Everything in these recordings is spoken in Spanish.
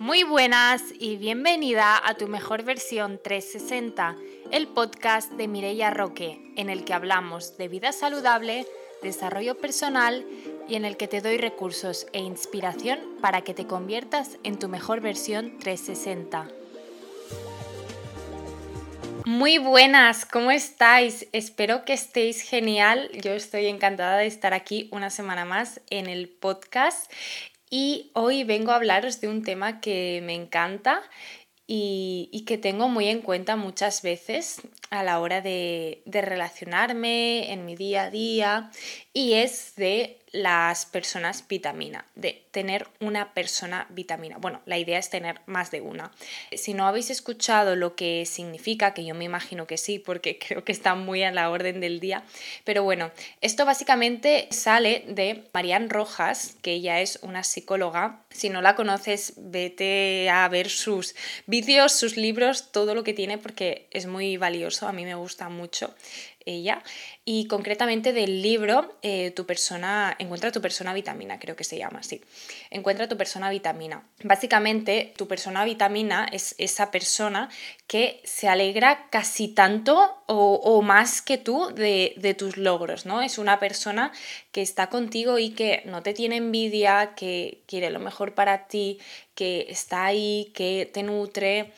Muy buenas y bienvenida a tu mejor versión 360, el podcast de Mireia Roque, en el que hablamos de vida saludable, desarrollo personal y en el que te doy recursos e inspiración para que te conviertas en tu mejor versión 360. Muy buenas, ¿cómo estáis? Espero que estéis genial. Yo estoy encantada de estar aquí una semana más en el podcast y hoy vengo a hablaros de un tema que me encanta y, que tengo muy en cuenta muchas veces a la hora de, de relacionarme en mi día a día y es de las personas vitamina, de tener una persona vitamina. Bueno, la idea es tener más de una. Si no habéis escuchado lo que significa, que yo me imagino que sí, porque creo que está muy a la orden del día, pero bueno, esto básicamente sale de Marianne Rojas, que ella es una psicóloga. Si no la conoces, vete a ver sus vídeos, sus libros, todo lo que tiene, porque es muy valioso, a mí me gusta mucho ella, y concretamente del libro eh, Tu persona, encuentra tu persona vitamina, creo que se llama así. Encuentra tu persona vitamina. Básicamente, tu persona vitamina es esa persona que se alegra casi tanto o, más que tú de, de, tus logros, ¿no? Es una persona que está contigo y que no te tiene envidia, que quiere lo mejor para ti, que está ahí, que te nutre,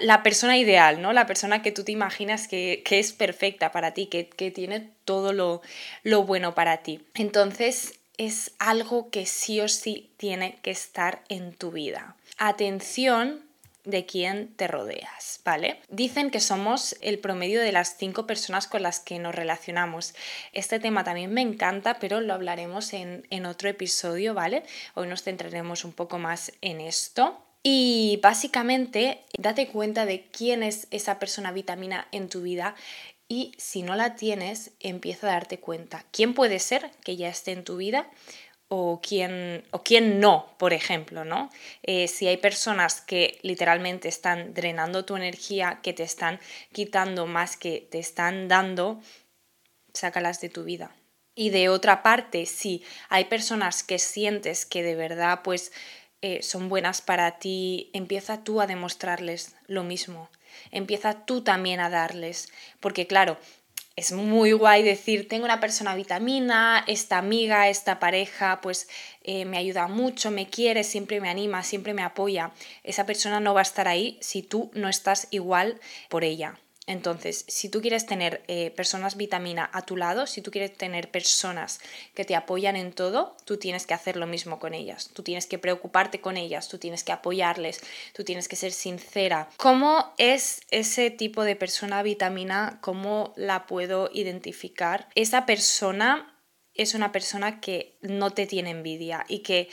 la, persona ideal, ¿no? La persona que tú te imaginas que, es perfecta para ti, que, tiene todo lo, lo bueno para ti. Entonces es algo que sí o sí tiene que estar en tu vida. Atención de quién te rodeas, ¿vale? Dicen que somos el promedio de las cinco personas con las que nos relacionamos. Este tema también me encanta, pero lo hablaremos en, en otro episodio, ¿vale? Hoy nos centraremos un poco más en esto. Y básicamente, date cuenta de quién es esa persona vitamina en tu vida y si no la tienes, empieza a darte cuenta. ¿Quién puede ser que ya esté en tu vida? O quién, o quién no, por ejemplo, ¿no? Eh, si hay personas que literalmente están drenando tu energía, que te están quitando más que te están dando, sácalas de tu vida. Y de otra parte, si hay personas que sientes que de verdad pues eh, son buenas para ti, empieza tú a demostrarles lo mismo. Empieza tú también a darles. Porque claro, es muy guay decir, tengo una persona vitamina, esta amiga, esta pareja, pues eh, me ayuda mucho, me quiere, siempre me anima, siempre me apoya. Esa persona no va a estar ahí si tú no estás igual por ella. Entonces, si tú quieres tener eh, personas vitamina a tu lado, si tú quieres tener personas que te apoyan en todo, tú tienes que hacer lo mismo con ellas. Tú tienes que preocuparte con ellas, tú tienes que apoyarles, tú tienes que ser sincera. ¿Cómo es ese tipo de persona vitamina? ¿Cómo la puedo identificar? Esa persona es una persona que no te tiene envidia y que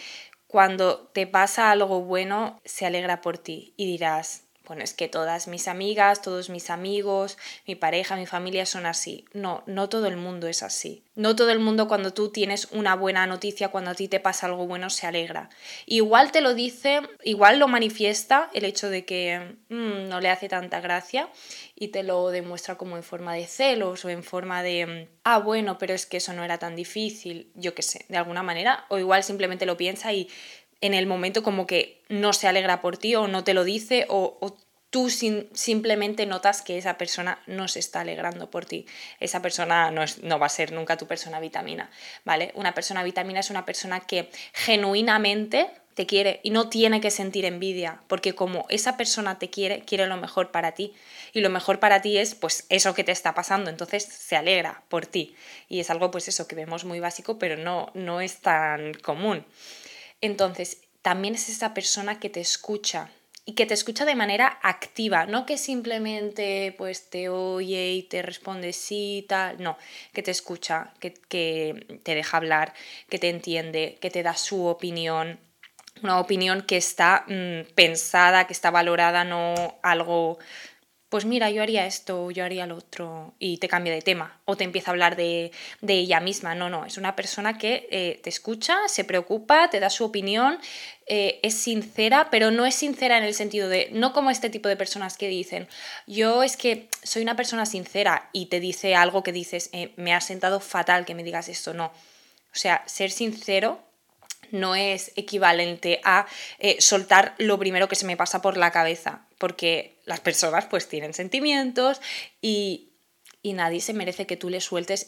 cuando te pasa algo bueno se alegra por ti y dirás, bueno, es que todas mis amigas, todos mis amigos, mi pareja, mi familia son así. No, no todo el mundo es así. No todo el mundo cuando tú tienes una buena noticia, cuando a ti te pasa algo bueno, se alegra. Igual te lo dice, igual lo manifiesta el hecho de que mm, no le hace tanta gracia y te lo demuestra como en forma de celos o en forma de, mm, ah, bueno, pero es que eso no era tan difícil, yo qué sé, de alguna manera. O igual simplemente lo piensa y en el momento como que no se alegra por ti o no te lo dice o, tú simplemente notas que esa persona no se está alegrando por ti. Esa persona no, es, no va a ser nunca tu persona vitamina, ¿vale? Una persona vitamina es una persona que genuinamente te quiere y no tiene que sentir envidia, porque como esa persona te quiere, quiere lo mejor para ti. Y lo mejor para ti es pues eso que te está pasando, entonces se alegra por ti. Y es algo pues eso que vemos muy básico, pero no, no es tan común. Entonces, también es esa persona que te escucha y que te escucha de manera activa, no que simplemente pues te oye y te responde sí, tal, no, que te escucha, que, te deja hablar, que te entiende, que te da su opinión, una opinión que está mm, pensada, que está valorada, no algo pues mira, yo haría esto, yo haría lo otro, y te cambia de tema, o te empieza a hablar de, ella misma. No, no, es una persona que eh, te escucha, se preocupa, te da su opinión, eh, es sincera, pero no es sincera en el sentido de, no como este tipo de personas que dicen, yo es que soy una persona sincera y te dice algo que dices, eh, me ha sentado fatal que me digas esto, no. O sea, ser sincero no es equivalente a soltar lo primero que se me pasa por la cabeza, porque las personas pues tienen sentimientos y, y nadie se merece que tú le sueltes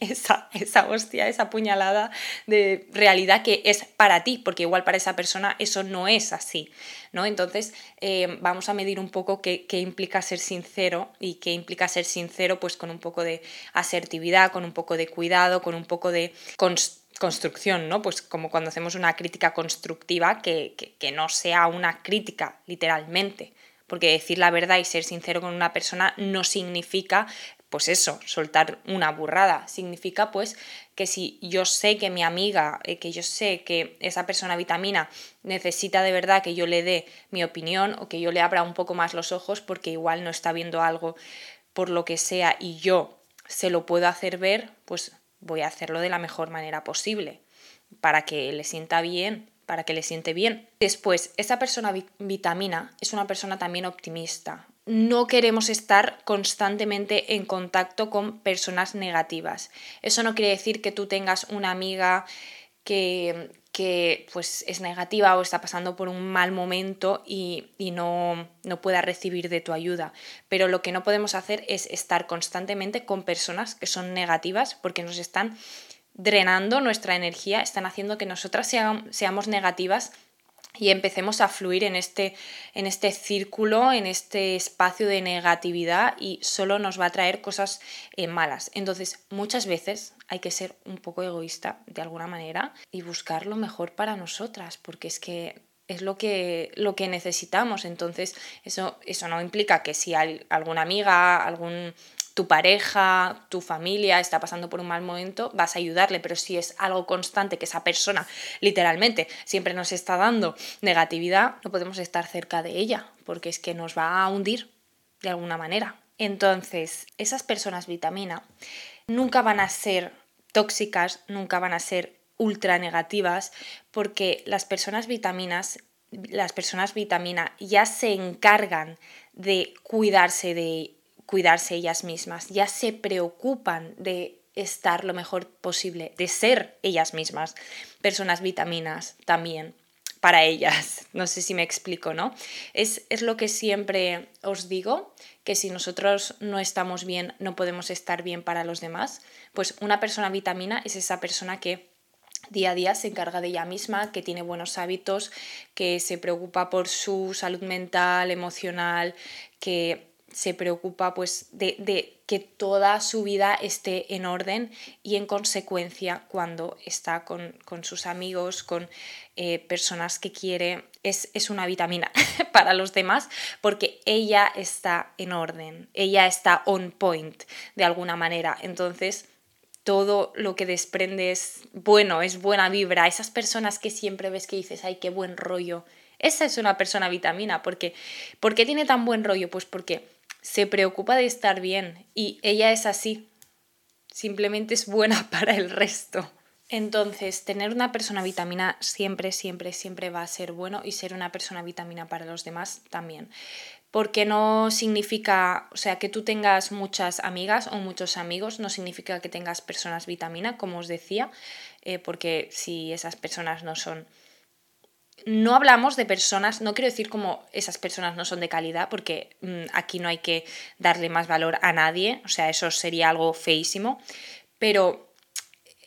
esa, esa hostia, esa puñalada de realidad que es para ti, porque igual para esa persona eso no es así, ¿no? Entonces eh, vamos a medir un poco qué, qué, implica ser sincero y qué implica ser sincero pues con un poco de asertividad, con un poco de cuidado, con un poco de construcción, ¿no? Pues como cuando hacemos una crítica constructiva que, que no sea una crítica literalmente, porque decir la verdad y ser sincero con una persona no significa pues eso, soltar una burrada. Significa pues que si yo sé que mi amiga, eh, que yo sé que esa persona vitamina necesita de verdad que yo le dé mi opinión o que yo le abra un poco más los ojos porque igual no está viendo algo por lo que sea y yo se lo puedo hacer ver, pues voy a hacerlo de la mejor manera posible para que le sienta bien para que le siente bien. Después, esa persona vitamina es una persona también optimista. No queremos estar constantemente en contacto con personas negativas. Eso no quiere decir que tú tengas una amiga que, que pues, es negativa o está pasando por un mal momento y, y no, no pueda recibir de tu ayuda. Pero lo que no podemos hacer es estar constantemente con personas que son negativas porque nos están drenando nuestra energía, están haciendo que nosotras seamos negativas y empecemos a fluir en este, en este círculo, en este espacio de negatividad y solo nos va a traer cosas eh, malas. Entonces, muchas veces hay que ser un poco egoísta de alguna manera y buscar lo mejor para nosotras, porque es que es lo que, lo que necesitamos. Entonces, eso, eso no implica que si hay alguna amiga, algún tu pareja, tu familia está pasando por un mal momento, vas a ayudarle, pero si es algo constante que esa persona literalmente siempre nos está dando negatividad, no podemos estar cerca de ella, porque es que nos va a hundir de alguna manera. Entonces, esas personas vitamina nunca van a ser tóxicas, nunca van a ser ultra negativas, porque las personas vitaminas, las personas vitamina ya se encargan de cuidarse de cuidarse ellas mismas, ya se preocupan de estar lo mejor posible, de ser ellas mismas, personas vitaminas también para ellas. No sé si me explico, ¿no? Es, es, lo que siempre os digo, que si nosotros no estamos bien, no podemos estar bien para los demás. Pues una persona vitamina es esa persona que día a día se encarga de ella misma, que tiene buenos hábitos, que se preocupa por su salud mental, emocional, que se preocupa pues de, que toda su vida esté en orden y en consecuencia cuando está con, sus amigos, con eh, personas que quiere, es, es una vitamina para los demás porque ella está en orden, ella está on point de alguna manera. Entonces, todo lo que desprende es bueno, es buena vibra. Esas personas que siempre ves que dices, ay, qué buen rollo. Esa es una persona vitamina, porque ¿por qué tiene tan buen rollo? Pues porque se preocupa de estar bien y ella es así. Simplemente es buena para el resto. Entonces, tener una persona vitamina siempre, siempre, siempre va a ser bueno y ser una persona vitamina para los demás también. Porque no significa, o sea, que tú tengas muchas amigas o muchos amigos, no significa que tengas personas vitamina, como os decía, eh, porque si esas personas no son no hablamos de personas, no quiero decir como esas personas no son de calidad, porque mm, aquí no hay que darle más valor a nadie, o sea, eso sería algo feísimo, pero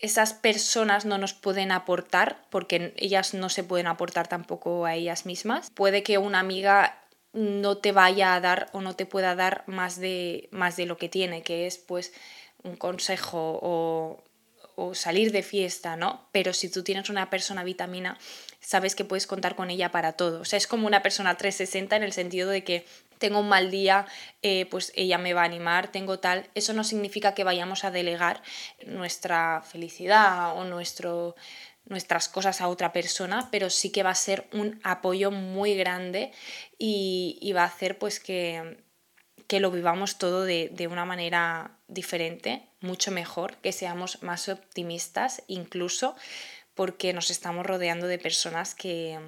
esas personas no nos pueden aportar, porque ellas no se pueden aportar tampoco a ellas mismas. Puede que una amiga no te vaya a dar o no te pueda dar más de, más de lo que tiene, que es pues un consejo o o salir de fiesta, ¿no? Pero si tú tienes una persona vitamina, sabes que puedes contar con ella para todo. O sea, es como una persona 360 en el sentido de que tengo un mal día, eh, pues ella me va a animar, tengo tal. Eso no significa que vayamos a delegar nuestra felicidad o nuestro, nuestras cosas a otra persona, pero sí que va a ser un apoyo muy grande y, y va a hacer pues que que lo vivamos todo de, una manera diferente, mucho mejor, que seamos más optimistas incluso porque nos estamos rodeando de personas que,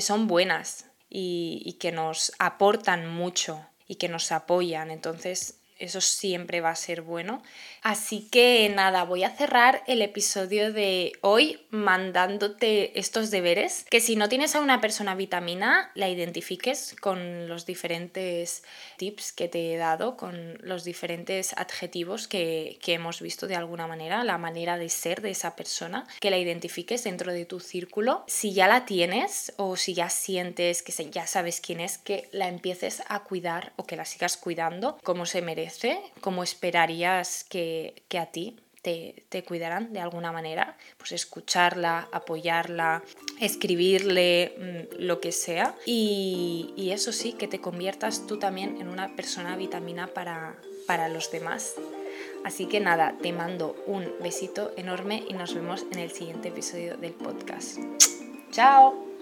son buenas y, que nos aportan mucho y que nos apoyan. Entonces, eso siempre va a ser bueno. Así que nada, voy a cerrar el episodio de hoy mandándote estos deberes, que si no tienes a una persona vitamina, la identifiques con los diferentes tips que te he dado, con los diferentes adjetivos que, que hemos visto de alguna manera, la manera de ser de esa persona, que la identifiques dentro de tu círculo. Si ya la tienes o si ya sientes que ya sabes quién es, que la empieces a cuidar o que la sigas cuidando como se merece, como esperarías que, a ti te, te, cuidarán de alguna manera, pues escucharla, apoyarla, escribirle, mm, lo que sea. Y, y, eso sí, que te conviertas tú también en una persona vitamina para, para los demás. Así que nada, te mando un besito enorme y nos vemos en el siguiente episodio del podcast. ¡Chao!